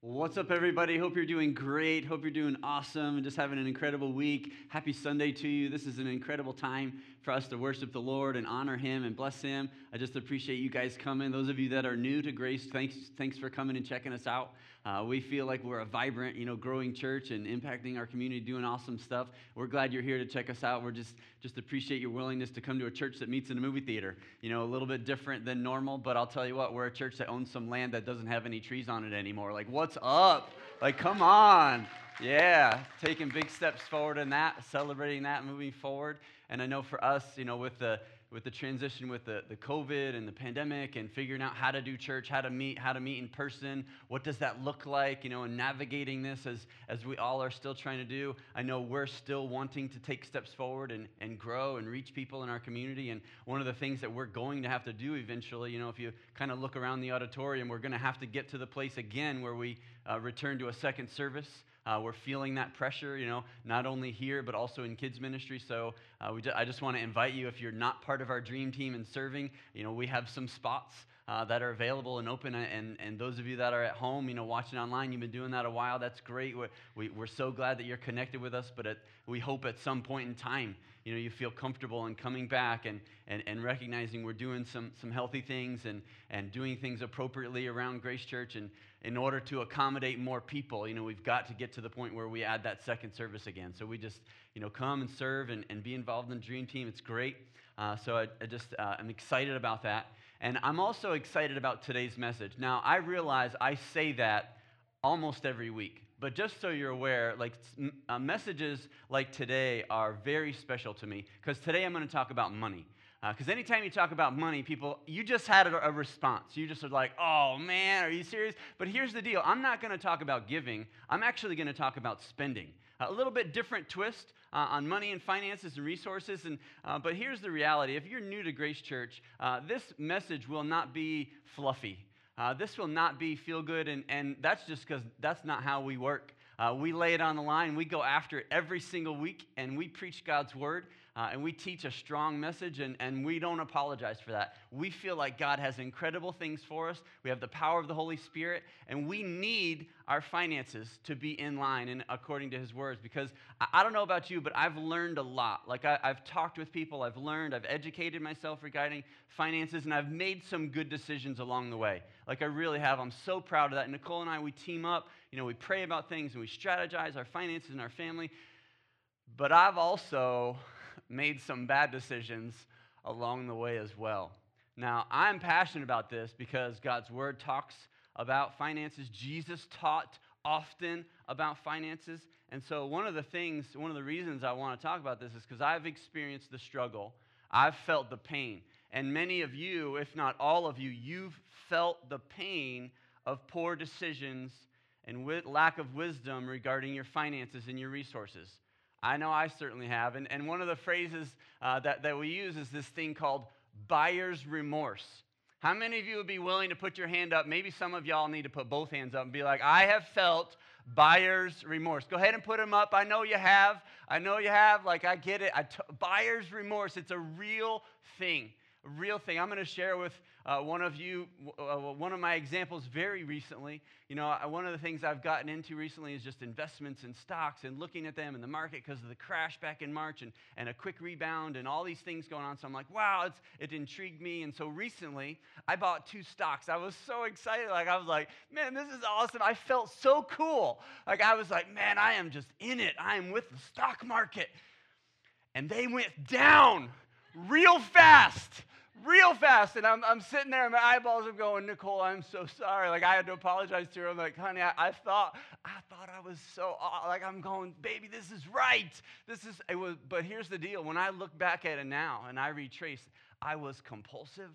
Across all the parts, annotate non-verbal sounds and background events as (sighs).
What's up, everybody? Hope you're doing great. Hope you're doing awesome and just having an incredible week. Happy Sunday to you. This is an incredible time for us to worship the Lord and honor Him and bless Him. I just appreciate you guys coming. Those of you that are new to Grace, thanks, thanks for coming and checking us out. Uh, we feel like we're a vibrant, you know, growing church and impacting our community, doing awesome stuff. We're glad you're here to check us out. We're just just appreciate your willingness to come to a church that meets in a movie theater. You know, a little bit different than normal, but I'll tell you what, we're a church that owns some land that doesn't have any trees on it anymore. Like, what's up? Like, come on. Yeah, taking big steps forward in that, celebrating that, moving forward. And I know for us, you know, with the with the transition with the, the COVID and the pandemic and figuring out how to do church, how to meet, how to meet in person, what does that look like, you know, and navigating this as, as we all are still trying to do. I know we're still wanting to take steps forward and, and grow and reach people in our community. And one of the things that we're going to have to do eventually, you know, if you kind of look around the auditorium, we're going to have to get to the place again where we uh, return to a second service. Uh, we're feeling that pressure, you know, not only here, but also in kids' ministry. So uh, we I just want to invite you, if you're not part of our dream team and serving, you know, we have some spots uh, that are available and open. And, and those of you that are at home, you know, watching online, you've been doing that a while. That's great. We're, we, we are so glad that you're connected with us. But at, we hope at some point in time, you know, you feel comfortable in coming back and, and, and recognizing we're doing some, some healthy things and, and doing things appropriately around Grace Church. And in order to accommodate more people, you know, we've got to get to the point where we add that second service again. So we just, you know, come and serve and, and be involved in the Dream Team. It's great. Uh, so I, I just, uh, I'm excited about that. And I'm also excited about today's message. Now, I realize I say that almost every week. But just so you're aware, like uh, messages like today are very special to me because today I'm going to talk about money. Because uh, anytime you talk about money, people, you just had a, a, response. You just are like, oh man, are you serious? But here's the deal I'm not going to talk about giving, I'm actually going to talk about spending. a little bit different twist uh, on money and finances and resources. And, uh, but here's the reality if you're new to Grace Church, uh, this message will not be fluffy. Uh, this will not be feel good, and, and that's just because that's not how we work. Uh, we lay it on the line. We go after it every single week, and we preach God's word. Uh, and we teach a strong message, and, and we don't apologize for that. We feel like God has incredible things for us. We have the power of the Holy Spirit, and we need our finances to be in line and according to His words. Because I, I don't know about you, but I've learned a lot. Like I, I've talked with people, I've learned, I've educated myself regarding finances, and I've made some good decisions along the way. Like I really have. I'm so proud of that. Nicole and I, we team up. You know, we pray about things and we strategize our finances and our family. But I've also made some bad decisions along the way as well. Now, I'm passionate about this because God's word talks about finances. Jesus taught often about finances. And so, one of the things, one of the reasons I want to talk about this is because I've experienced the struggle, I've felt the pain. And many of you, if not all of you, you've felt the pain of poor decisions and lack of wisdom regarding your finances and your resources. I know I certainly have. And, and one of the phrases uh, that, that we use is this thing called buyer's remorse. How many of you would be willing to put your hand up? Maybe some of y'all need to put both hands up and be like, I have felt buyer's remorse. Go ahead and put them up. I know you have. I know you have. Like, I get it. buyer's remorse, it's a real thing A real thing. I'm going to share with uh, one of you uh, one of my examples very recently. You know, one of the things I've gotten into recently is just investments in stocks and looking at them in the market because of the crash back in March and, and a quick rebound and all these things going on. So I'm like, wow, it's, it intrigued me. And so recently, I bought two stocks. I was so excited. Like, I was like, man, this is awesome. I felt so cool. Like, I was like, man, I am just in it. I am with the stock market. And they went down real fast real fast. And I'm, I'm sitting there and my eyeballs are going, Nicole, I'm so sorry. Like I had to apologize to her. I'm like, honey, I, I thought, I thought I was so like I'm going, baby, this is right. This is it was, but here's the deal. When I look back at it now and I retrace, I was compulsive.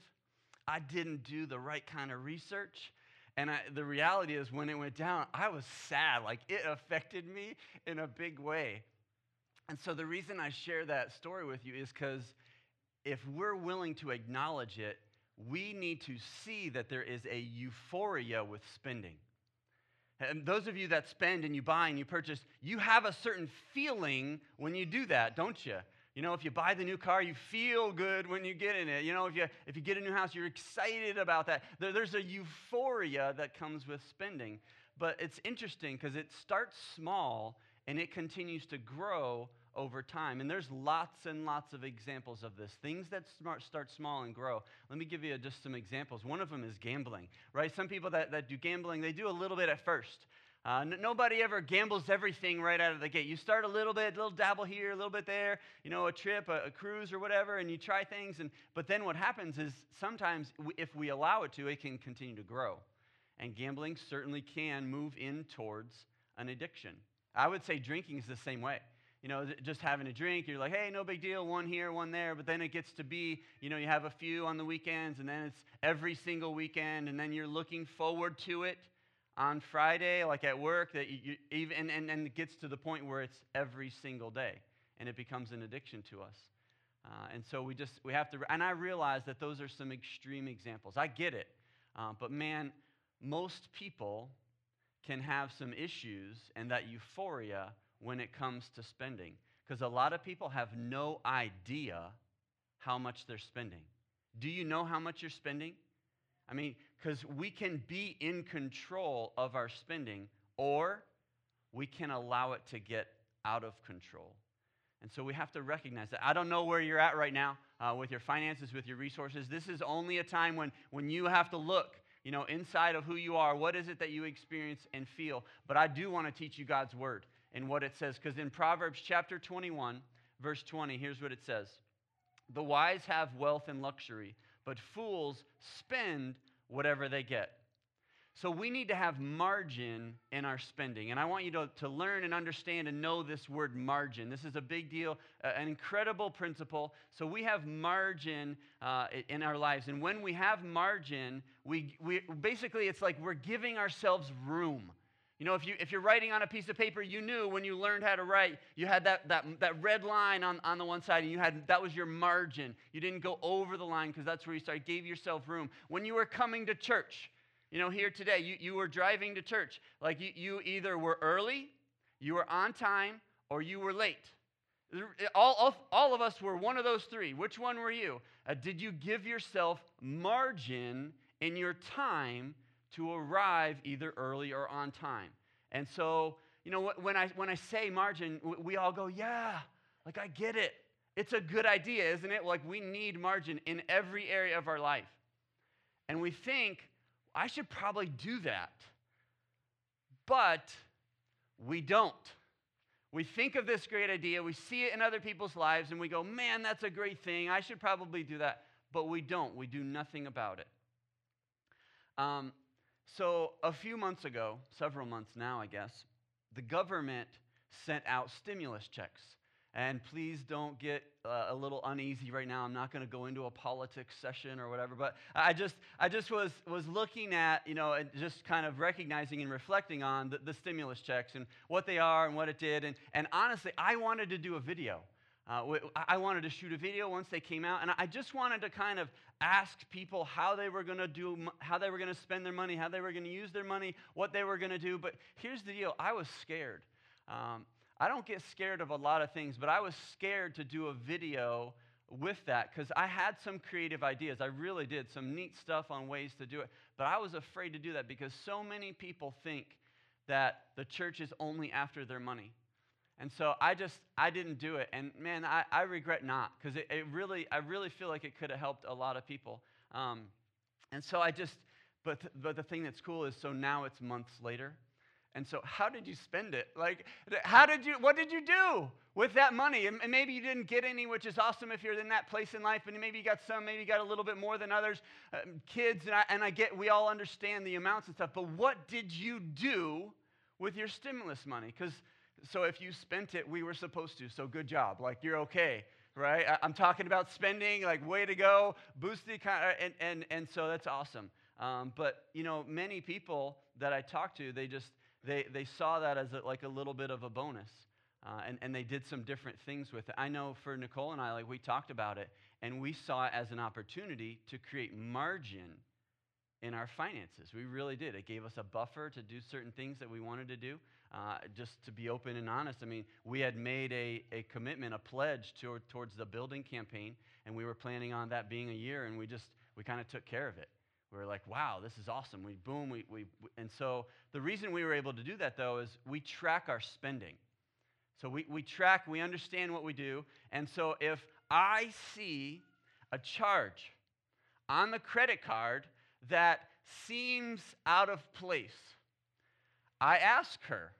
I didn't do the right kind of research. And I, the reality is, when it went down, I was sad. Like it affected me in a big way. And so the reason I share that story with you is because if we're willing to acknowledge it, we need to see that there is a euphoria with spending. And those of you that spend and you buy and you purchase, you have a certain feeling when you do that, don't you? You know, if you buy the new car, you feel good when you get in it. You know, if you, if you get a new house, you're excited about that. There, there's a euphoria that comes with spending. but it's interesting because it starts small and it continues to grow over time. And there's lots and lots of examples of this. Things that start small and grow. Let me give you just some examples. One of them is gambling, right? Some people that, that do gambling, they do a little bit at first. Uh, n- nobody ever gambles everything right out of the gate. You start a little bit, a little dabble here, a little bit there, you know, a trip, a, a cruise, or whatever, and you try things. And, but then what happens is sometimes, if we allow it to, it can continue to grow. And gambling certainly can move in towards an addiction. I would say drinking is the same way you know, just having a drink, you're like, hey, no big deal, one here, one there. But then it gets to be, you know, you have a few on the weekends, and then it's every single weekend, and then you're looking forward to it on Friday, like at work, that you, even, and, and, and it gets to the point where it's every single day, and it becomes an addiction to us. Uh, and so we just, we have to, and I realize that those are some extreme examples. I get it. Uh, but man, most people can have some issues, and that euphoria when it comes to spending. Because a lot of people have no idea how much they're spending. Do you know how much you're spending? I mean, because we can be in control of our spending, or we can allow it to get out of control. And so we have to recognize that. I don't know where you're at right now uh, with your finances, with your resources. This is only a time when, when you have to look, you know, inside of who you are. What is it that you experience and feel? But I do want to teach you God's word in what it says. Because in Proverbs chapter 21, verse 20, here's what it says The wise have wealth and luxury, but fools spend whatever they get. So we need to have margin in our spending. And I want you to, to learn and understand and know this word margin. This is a big deal, an incredible principle. So we have margin uh, in our lives. And when we have margin, we, we basically it's like we're giving ourselves room. You know, if, you, if you're writing on a piece of paper, you knew when you learned how to write, you had that, that, that red line on, on the one side, and you had that was your margin. You didn't go over the line because that's where you started, gave yourself room. When you were coming to church, you know, here today, you, you were driving to church. Like you, you either were early, you were on time, or you were late. All, all, all of us were one of those three. Which one were you? Uh, did you give yourself margin in your time to arrive either early or on time. And so, you know, when I, when I say margin, we all go, yeah, like I get it. It's a good idea, isn't it? Like we need margin in every area of our life. And we think, I should probably do that. But we don't. We think of this great idea, we see it in other people's lives, and we go, man, that's a great thing. I should probably do that. But we don't. We do nothing about it. Um, so, a few months ago, several months now, I guess, the government sent out stimulus checks. And please don't get uh, a little uneasy right now. I'm not going to go into a politics session or whatever, but I just, I just was, was looking at, you know, and just kind of recognizing and reflecting on the, the stimulus checks and what they are and what it did. And, and honestly, I wanted to do a video. Uh, I wanted to shoot a video once they came out, and I just wanted to kind of ask people how they were going to do, how they were going to spend their money, how they were going to use their money, what they were going to do. But here's the deal: I was scared. Um, I don't get scared of a lot of things, but I was scared to do a video with that because I had some creative ideas. I really did some neat stuff on ways to do it, but I was afraid to do that because so many people think that the church is only after their money. And so I just, I didn't do it. And man, I, I regret not because it, it, really, I really feel like it could have helped a lot of people. Um, and so I just, but, th- but the thing that's cool is so now it's months later. And so how did you spend it? Like, how did you, what did you do with that money? And, and maybe you didn't get any, which is awesome if you're in that place in life. And maybe you got some, maybe you got a little bit more than others. Um, kids, and I, and I get, we all understand the amounts and stuff. But what did you do with your stimulus money? Because so if you spent it, we were supposed to. So good job. Like you're okay, right? I'm talking about spending, like way to go, boosting, and, and, and so that's awesome. Um, but, you know, many people that I talked to, they just, they, they saw that as a, like a little bit of a bonus. Uh, and, and they did some different things with it. I know for Nicole and I, like we talked about it, and we saw it as an opportunity to create margin in our finances. We really did. It gave us a buffer to do certain things that we wanted to do. Uh, just to be open and honest, I mean, we had made a, a commitment, a pledge toward, towards the building campaign, and we were planning on that being a year, and we just, we kind of took care of it. we were like, wow, this is awesome. We boom, we, we, and so the reason we were able to do that though is we track our spending. So we, we track, we understand what we do. And so if I see a charge on the credit card that seems out of place, I ask her,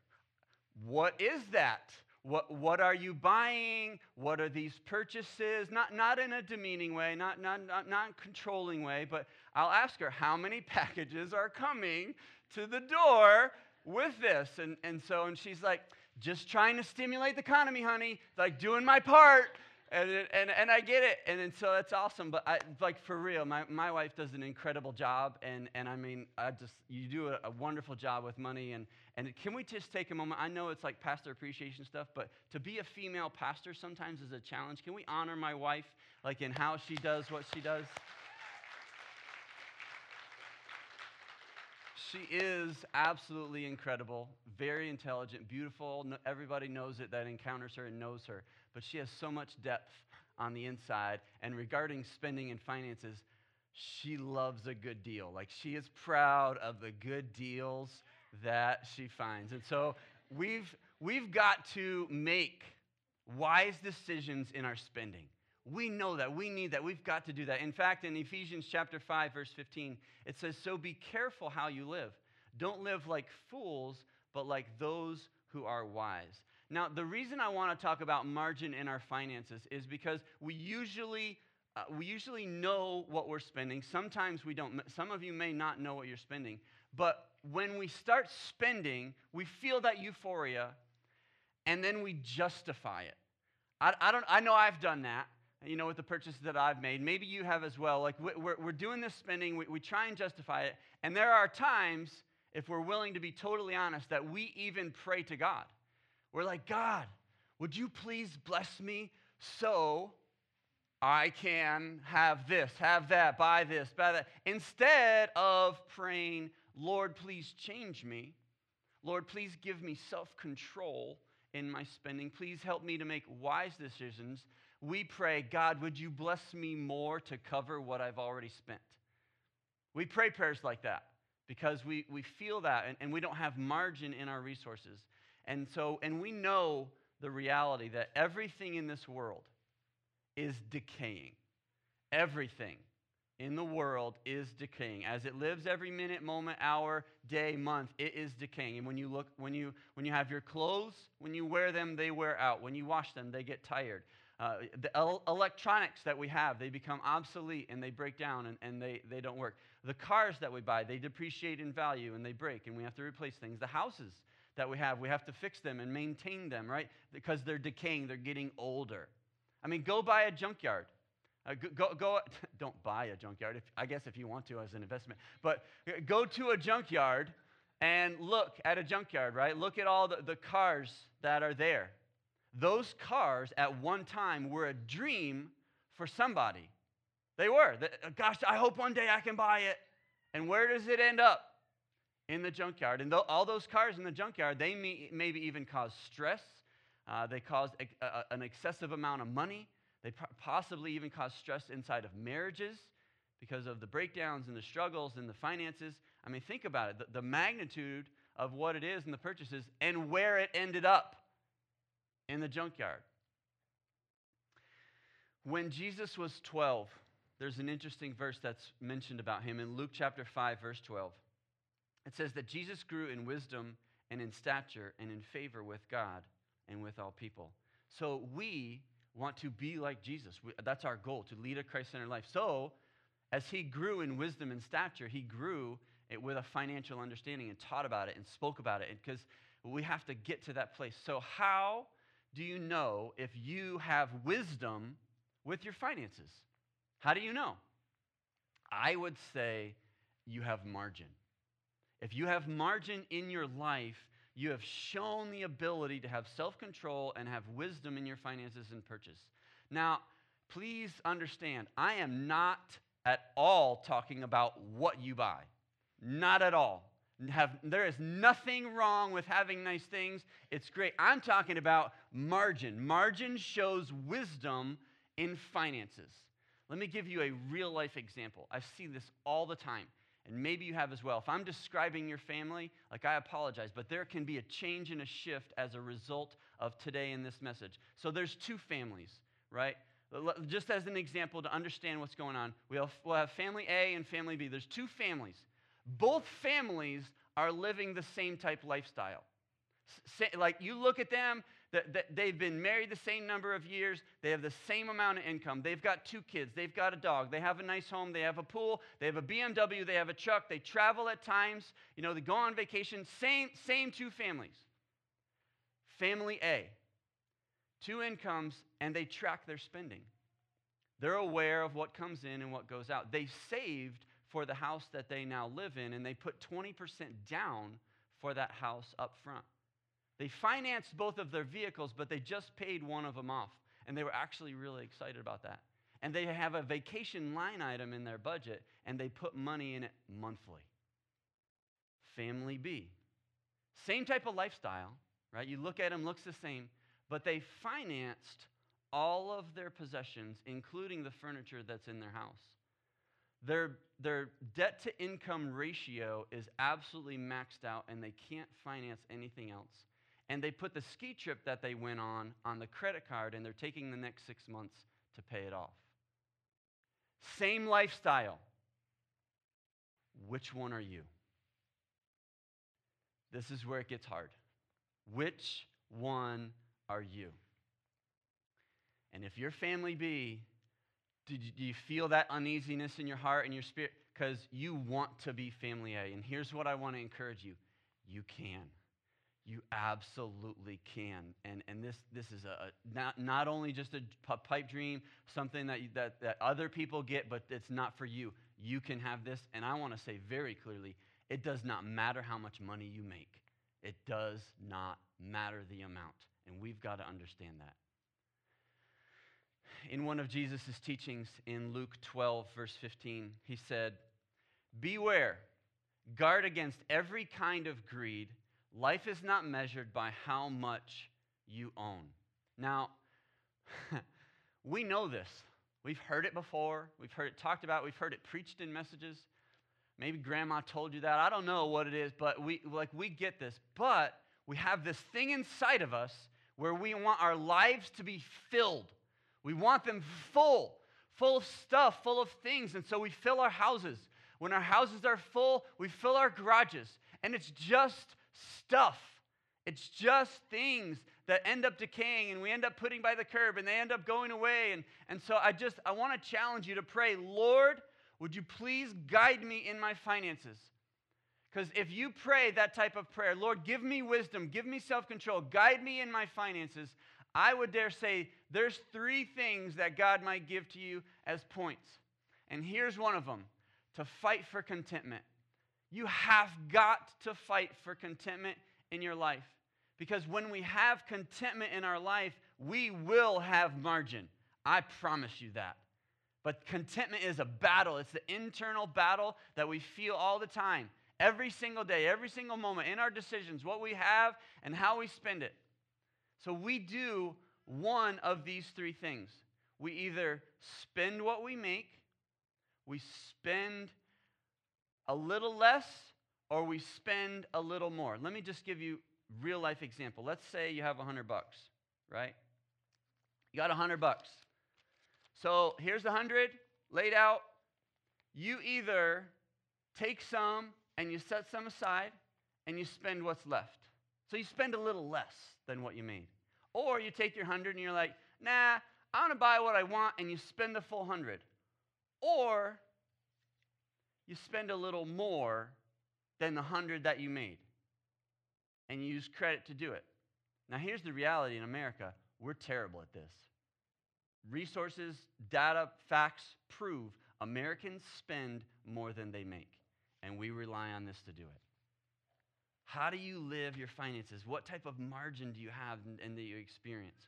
what is that? What, what are you buying? What are these purchases? Not, not in a demeaning way, not, not, not, not controlling way, but I'll ask her, how many (laughs) packages are coming to the door with this? And, and so, and she's like, just trying to stimulate the economy, honey, like doing my part. And, and, and I get it. And, and so that's awesome. But I, like for real, my, my wife does an incredible job. And, and I mean, I just, you do a, a wonderful job with money. And, and can we just take a moment? I know it's like pastor appreciation stuff, but to be a female pastor sometimes is a challenge. Can we honor my wife, like in how she does what she does? She is absolutely incredible, very intelligent, beautiful. Everybody knows it that encounters her and knows her. But she has so much depth on the inside. And regarding spending and finances, she loves a good deal. Like she is proud of the good deals that she finds. And so we've, we've got to make wise decisions in our spending. We know that. We need that. We've got to do that. In fact, in Ephesians chapter 5, verse 15, it says, So be careful how you live. Don't live like fools, but like those who are wise. Now, the reason I want to talk about margin in our finances is because we usually uh, we usually know what we're spending. Sometimes we don't. Some of you may not know what you're spending. But when we start spending, we feel that euphoria and then we justify it. I, I, don't, I know I've done that you know, with the purchases that I've made. Maybe you have as well. Like, we're, we're doing this spending, we, we try and justify it. And there are times, if we're willing to be totally honest, that we even pray to God. We're like, God, would you please bless me so I can have this, have that, buy this, buy that, instead of praying, Lord, please change me. Lord, please give me self control in my spending. Please help me to make wise decisions we pray, God, would you bless me more to cover what I've already spent? We pray prayers like that because we, we feel that and, and we don't have margin in our resources. And so, and we know the reality that everything in this world is decaying. Everything in the world is decaying. As it lives every minute, moment, hour, day, month, it is decaying. And when you look, when you when you have your clothes, when you wear them, they wear out. When you wash them, they get tired. Uh, the el- electronics that we have, they become obsolete and they break down and, and they, they don't work. The cars that we buy, they depreciate in value and they break and we have to replace things. The houses that we have, we have to fix them and maintain them, right? Because they're decaying, they're getting older. I mean, go buy a junkyard. Uh, go, go, go, (laughs) don't buy a junkyard, if, I guess if you want to as an investment, but go to a junkyard and look at a junkyard, right? Look at all the, the cars that are there those cars at one time were a dream for somebody. They were. Uh, gosh, I hope one day I can buy it. And where does it end up? In the junkyard. And all those cars in the junkyard, they may, maybe even cause stress. Uh, they cause a, a, uh, uh, an excessive amount of money. They possibly even cause stress inside of marriages because of the breakdowns and the struggles and the finances. I mean, think about it the, the magnitude of what it is and the purchases and where it ended up in the junkyard. When Jesus was 12, there's an interesting verse that's mentioned about him in Luke chapter 5, verse 12. It says that Jesus grew in wisdom and in stature and in favor with God and with all people. So we want to be like Jesus. That's our goal, to lead a Christ centered life. So, as he grew in wisdom and stature, he grew it with a financial understanding and taught about it and spoke about it because we have to get to that place. So, how do you know if you have wisdom with your finances? How do you know? I would say you have margin. If you have margin in your life, you have shown the ability to have self control and have wisdom in your finances and purchase. Now, please understand, I am not at all talking about what you buy. Not at all. Have, there is nothing wrong with having nice things. It's great. I'm talking about margin. Margin shows wisdom in finances. Let me give you a real life example. I see this all the time. and maybe you have as well. If I'm describing your family, like I apologize, but there can be a change and a shift as a result of today in this message. So there's two families, right? Just as an example to understand what's going on, we'll, we'll have family A and family B. There's two families. Both families are living the same type lifestyle. Like you look at them, they've been married the same number of years, they have the same amount of income, they've got two kids, they've got a dog, they have a nice home, they have a pool, they have a BMW, they have a truck, they travel at times, you know, they go on vacation, same, same two families. Family A, two incomes, and they track their spending. They're aware of what comes in and what goes out. They saved for the house that they now live in, and they put 20% down for that house up front. They financed both of their vehicles, but they just paid one of them off. And they were actually really excited about that. And they have a vacation line item in their budget, and they put money in it monthly. Family B. Same type of lifestyle, right? You look at them, looks the same, but they financed all of their possessions, including the furniture that's in their house. Their, their debt to income ratio is absolutely maxed out, and they can't finance anything else and they put the ski trip that they went on on the credit card and they're taking the next six months to pay it off. Same lifestyle. Which one are you? This is where it gets hard. Which one are you? And if you're family B, do you feel that uneasiness in your heart and your spirit? Because you want to be family A. And here's what I want to encourage you you can. You absolutely can. And, and this, this is a, not, not only just a pipe dream, something that, that, that other people get, but it's not for you. You can have this. And I want to say very clearly it does not matter how much money you make, it does not matter the amount. And we've got to understand that. In one of Jesus' teachings in Luke 12, verse 15, he said, Beware, guard against every kind of greed Life is not measured by how much you own. Now, (laughs) we know this. We've heard it before. We've heard it talked about. We've heard it preached in messages. Maybe grandma told you that. I don't know what it is, but we like we get this. But we have this thing inside of us where we want our lives to be filled. We want them full, full of stuff, full of things. And so we fill our houses. When our houses are full, we fill our garages. And it's just stuff. It's just things that end up decaying and we end up putting by the curb and they end up going away. And, and so I just, I want to challenge you to pray, Lord, would you please guide me in my finances? Because if you pray that type of prayer, Lord, give me wisdom, give me self control, guide me in my finances, I would dare say there's three things that God might give to you as points. And here's one of them to fight for contentment. You have got to fight for contentment in your life. Because when we have contentment in our life, we will have margin. I promise you that. But contentment is a battle, it's the internal battle that we feel all the time, every single day, every single moment in our decisions, what we have and how we spend it. So we do one of these three things. We either spend what we make, we spend a little less or we spend a little more. Let me just give you real life example. Let's say you have 100 bucks, right? You got 100 bucks. So here's the 100 laid out. You either take some and you set some aside and you spend what's left. So you spend a little less than what you made. Or you take your 100 and you're like, nah, I want to buy what I want and you spend the full 100. Or you spend a little more than the hundred that you made. And you use credit to do it. Now, here's the reality in America we're terrible at this. Resources, data, facts prove Americans spend more than they make, and we rely on this to do it. How do you live your finances? What type of margin do you have and, and that you experience?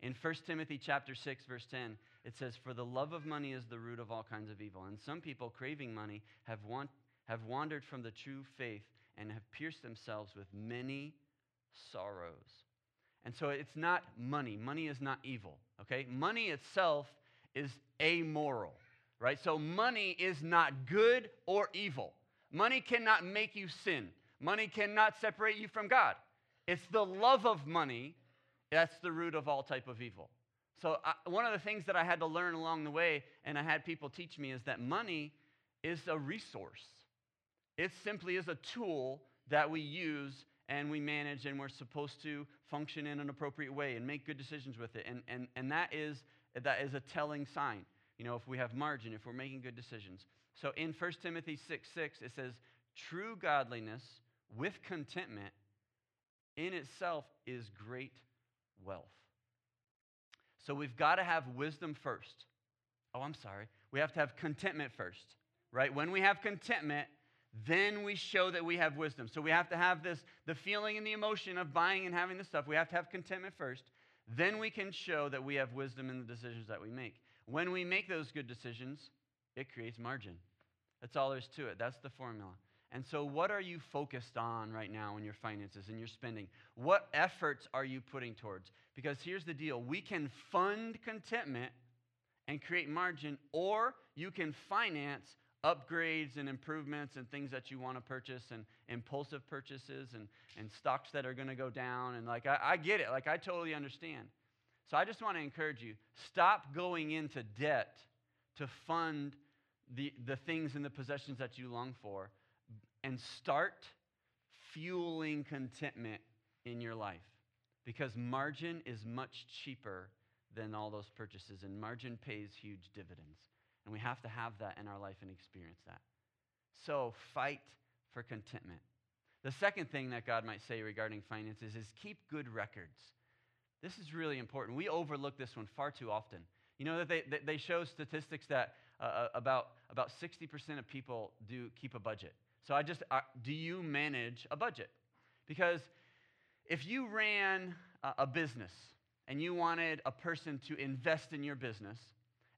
In 1 Timothy chapter 6 verse 10, it says for the love of money is the root of all kinds of evil. And some people craving money have want, have wandered from the true faith and have pierced themselves with many sorrows. And so it's not money. Money is not evil, okay? Money itself is amoral, right? So money is not good or evil. Money cannot make you sin, money cannot separate you from God. It's the love of money that's the root of all type of evil. So I, one of the things that I had to learn along the way, and I had people teach me, is that money is a resource. It simply is a tool that we use and we manage, and we're supposed to function in an appropriate way and make good decisions with it. And, and, and that, is, that is a telling sign. You know, if we have margin, if we're making good decisions. So in 1 Timothy 6 6, it says, True godliness with contentment in itself is great wealth. So we've got to have wisdom first. Oh, I'm sorry. We have to have contentment first, right? When we have contentment, then we show that we have wisdom. So we have to have this the feeling and the emotion of buying and having the stuff. We have to have contentment first. Then we can show that we have wisdom in the decisions that we make. When we make those good decisions, it creates margin. That's all there's to it. That's the formula. And so, what are you focused on right now in your finances and your spending? What efforts are you putting towards? Because here's the deal we can fund contentment and create margin, or you can finance upgrades and improvements and things that you want to purchase and impulsive purchases and, and stocks that are going to go down. And like, I, I get it. Like, I totally understand. So I just want to encourage you stop going into debt to fund the, the things and the possessions that you long for and start fueling contentment in your life because margin is much cheaper than all those purchases, and margin pays huge dividends. And we have to have that in our life and experience that. So fight for contentment. The second thing that God might say regarding finances is keep good records. This is really important. We overlook this one far too often. You know that they, they show statistics that uh, uh about, about 60% of people do keep a budget. So I just, uh, do you manage a budget? Because if you ran a, a business and you wanted a person to invest in your business,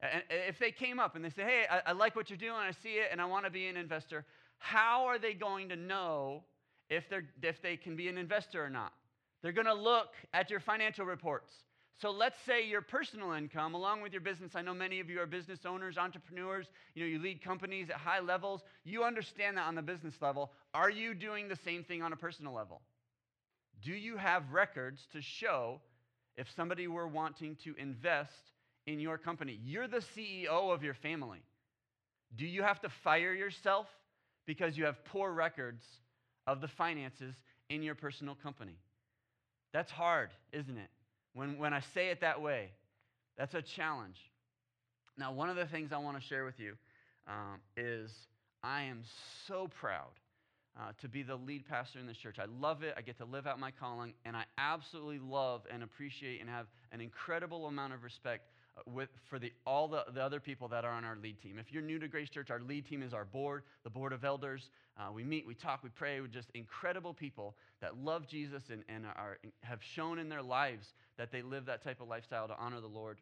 and if they came up and they say, hey, I, I like what you're doing, I see it, and I want to be an investor, how are they going to know if, they're, if they can be an investor or not? They're going to look at your financial reports. So let's say your personal income, along with your business, I know many of you are business owners, entrepreneurs, you know, you lead companies at high levels. You understand that on the business level. Are you doing the same thing on a personal level? Do you have records to show if somebody were wanting to invest in your company? You're the CEO of your family. Do you have to fire yourself because you have poor records of the finances in your personal company? That's hard, isn't it? When, when I say it that way, that's a challenge. Now, one of the things I want to share with you um, is I am so proud uh, to be the lead pastor in this church. I love it. I get to live out my calling, and I absolutely love and appreciate and have an incredible amount of respect with, for the, all the, the other people that are on our lead team. If you're new to Grace Church, our lead team is our board, the board of elders. Uh, we meet, we talk, we pray. We're just incredible people that love Jesus and, and are, have shown in their lives that they live that type of lifestyle to honor the Lord.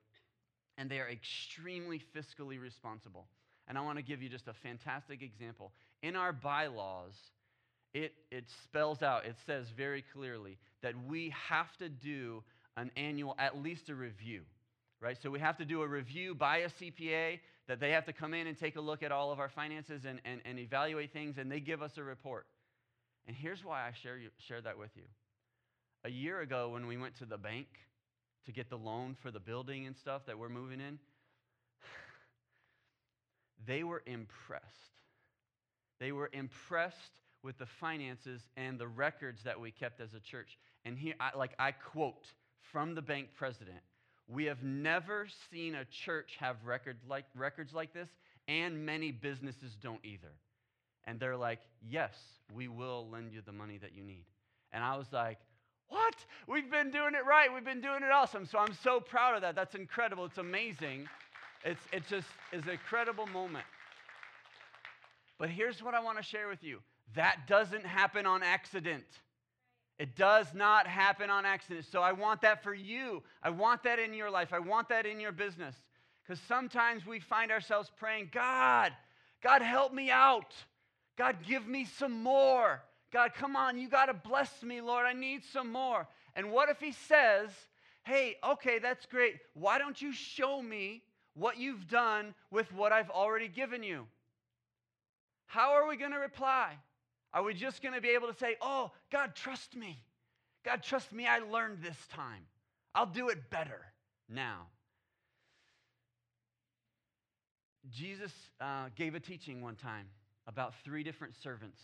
And they are extremely fiscally responsible. And I want to give you just a fantastic example. In our bylaws, it, it spells out, it says very clearly that we have to do an annual, at least a review right? So we have to do a review by a CPA that they have to come in and take a look at all of our finances and, and, and evaluate things, and they give us a report. And here's why I share, you, share that with you. A year ago, when we went to the bank to get the loan for the building and stuff that we're moving in, (sighs) they were impressed. They were impressed with the finances and the records that we kept as a church. And here, I, like I quote from the bank president, we have never seen a church have record like, records like this, and many businesses don't either. And they're like, Yes, we will lend you the money that you need. And I was like, What? We've been doing it right. We've been doing it awesome. So I'm so proud of that. That's incredible. It's amazing. It's, it just is an incredible moment. But here's what I want to share with you that doesn't happen on accident. It does not happen on accident. So I want that for you. I want that in your life. I want that in your business. Because sometimes we find ourselves praying, God, God, help me out. God, give me some more. God, come on, you got to bless me, Lord. I need some more. And what if He says, hey, okay, that's great. Why don't you show me what you've done with what I've already given you? How are we going to reply? Are we just going to be able to say, Oh, God, trust me? God, trust me, I learned this time. I'll do it better now. Jesus uh, gave a teaching one time about three different servants.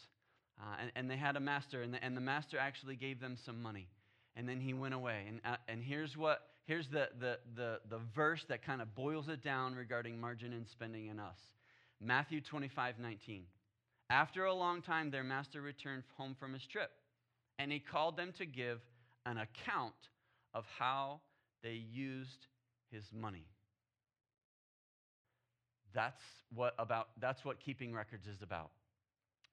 Uh, and, and, they had a master, and the, and the, master actually gave them some money. And then he went away. And, uh, and here's, what, here's the, the, the, the verse that kind of boils it down regarding margin and spending in us Matthew 25, 19. After a long time, their master returned home from his trip, and he called them to give an account of how they used his money. That's what about that's what keeping records is about.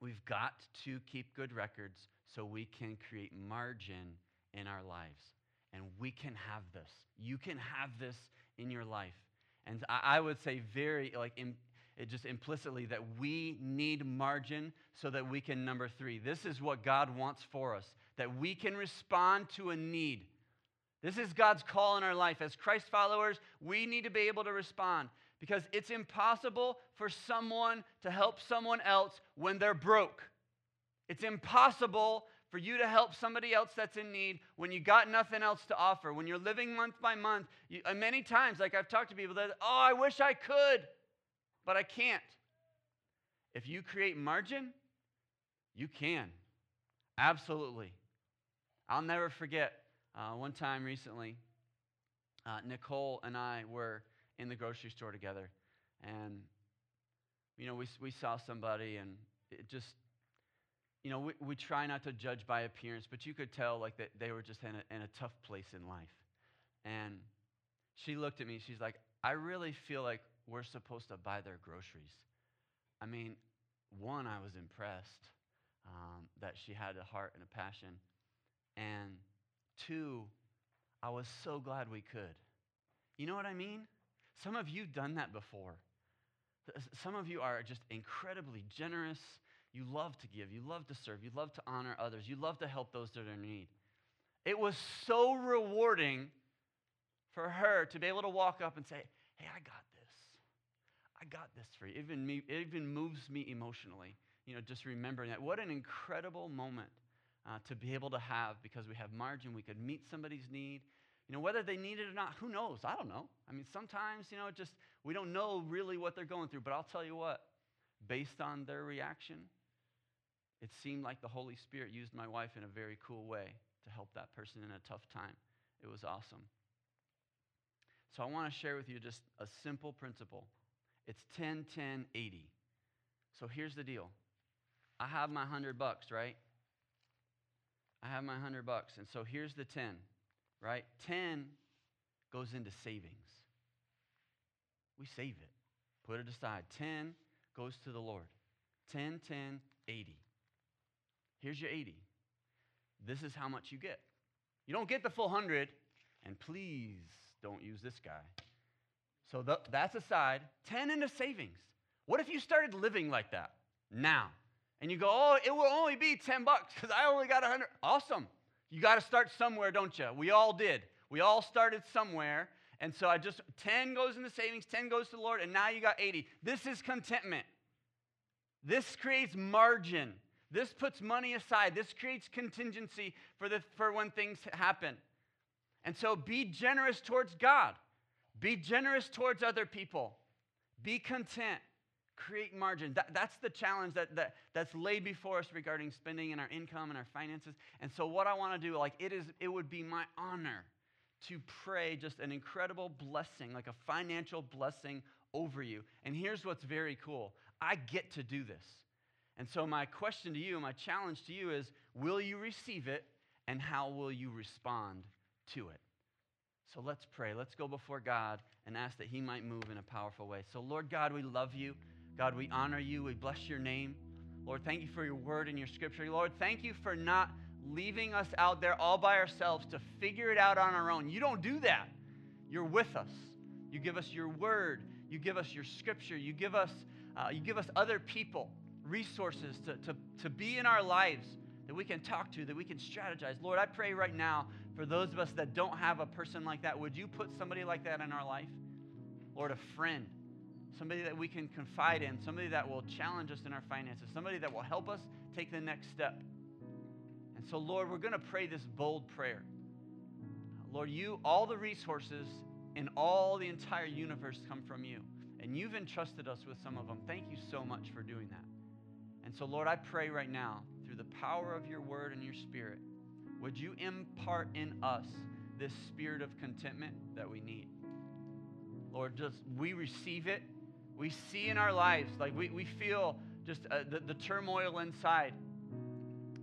We've got to keep good records so we can create margin in our lives. And we can have this. You can have this in your life. And I, would say very like in, just implicitly that we need margin so that we can number three. This is what God wants for us, that we can respond to a need. This is God's call in our life. As Christ followers, we need to be able to respond because it's impossible for someone to help someone else when they're broke. It's impossible for you to help somebody else that's in need when you got nothing else to offer. When you're living month by month, you, uh, many times, like I've talked to people that, oh, I wish I could, but I can't. If you create margin, you can. Absolutely. I'll never forget uh, one time recently, uh, Nicole and I were in the grocery store together. And, you know, we, we saw somebody and it just, you know, we, we try not to judge by appearance, but you could tell like that they were just in a, in a tough place in life. And she looked at me, she's like, I really feel like we're supposed to buy their groceries. I mean, one, I was impressed um, that she had a heart and a passion. And two, I was so glad we could. You know what I mean? Some of you done that before. Some of you are just incredibly generous. You love to give, you love to serve, you love to honor others, you love to help those that are in need. It was so rewarding for her to be able to walk up and say, Hey, I got got this for you. It even, me, it even moves me emotionally, you know, just remembering that. What an incredible moment uh, to be able to have because we have margin. We could meet somebody's need. You know, whether they need it or not, who knows? I don't know. I mean, sometimes, you know, just we don't know really what they're going through, but I'll tell you what, based on their reaction, it seemed like the Holy Spirit used my wife in a very cool way to help that person in a tough time. It was awesome. So I want to share with you just a simple principle. It's 10 10 80. So here's the deal. I have my 100 bucks, right? I have my 100 bucks. And so here's the 10 right? 10 goes into savings. We save it, put it aside. 10 goes to the Lord. 10, 10, 80. Here's your 80. This is how much you get. You don't get the full 100, and please don't use this guy. So that's aside. 10 into savings. What if you started living like that now? And you go, oh, it will only be 10 bucks because I only got 100. Awesome. You got to start somewhere, don't you? We all did. We all started somewhere. And so I just, 10 goes into savings, 10 goes to the Lord, and now you got 80. This is contentment. This creates margin. This puts money aside. This creates contingency for, the, for when things happen. And so be generous towards God. Be generous towards other people. Be content create margin. That, that's the challenge that, that, that's laid before us regarding spending and our income and our finances. And so, what I want to do, like, it, is, it would be my honor to pray just an incredible blessing, like a financial blessing over you. And here's what's very cool I get to do this. And so, my question to you, my challenge to you is will you receive it and how will you respond to it? So let's pray. Let's go before God and ask that He might move in a powerful way. So, Lord God, we love you. God, we honor you. We bless your name. Lord, thank you for your word and your scripture. Lord, thank you for not leaving us out there all by ourselves to figure it out on our own. You don't do that. You're with us. You give us your word. You give us your scripture. You give us, uh, you give us other people, resources to, to, to be in our lives that we can talk to, that we can strategize. Lord, I pray right now for those of us that don't have a person like that, would you put somebody like that in our life? Lord, a friend somebody that we can confide in, somebody that will challenge us in our finances, somebody that will help us take the next step. And so, Lord, we're going to pray this bold prayer. Lord, you, all the resources in all the entire universe come from you. And you've entrusted us with some of them. Thank you so much for doing that. And so, Lord, I pray right now, through the power of your word and your spirit, would you impart in us this spirit of contentment that we need? Lord, just we receive it. We see in our lives, like we, we feel just uh, the, the turmoil inside.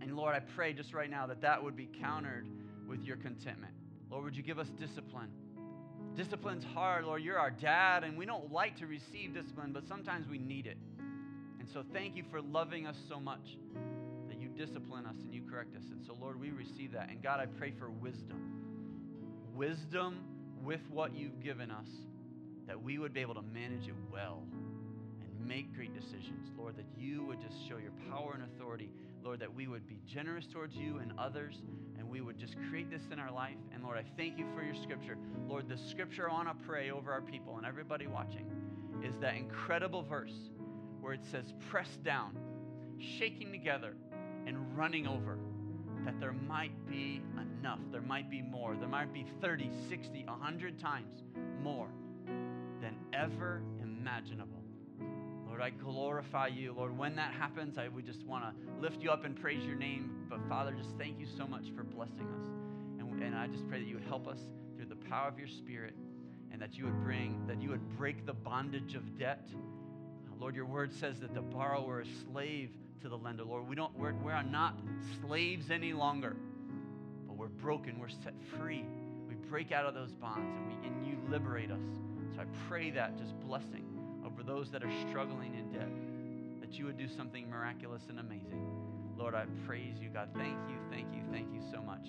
And Lord, I pray just right now that that would be countered with your contentment. Lord, would you give us discipline? Discipline's hard, Lord. You're our dad, and we don't like to receive discipline, but sometimes we need it. And so thank you for loving us so much discipline us and you correct us. And so, Lord, we receive that. And God, I pray for wisdom. Wisdom with what you've given us, that we would be able to manage it well and make great decisions. Lord, that you would just show your power and authority. Lord, that we would be generous towards you and others, and we would just create this in our life. And Lord, I thank you for your scripture. Lord, the scripture I want to pray over our people and everybody watching is that incredible verse where it says, pressed down, shaking together, and running over, that there might be enough, there might be more, there might be 30, 60, 100 times more than ever imaginable. Lord, I glorify you. Lord, when that happens, I would just want to lift you up and praise your name. But Father, just thank you so much for blessing us. And, and I just pray that you would help us through the power of your spirit and that you would bring, that you would break the bondage of debt. Lord, your word says that the borrower is slave to the lender. Lord, we don't, we're, we're not slaves any longer, but we're broken. We're set free. We break out of those bonds and, we, and you liberate us. So I pray that just blessing over those that are struggling in debt, that you would do something miraculous and amazing. Lord, I praise you, God. Thank you, thank you, thank you so much.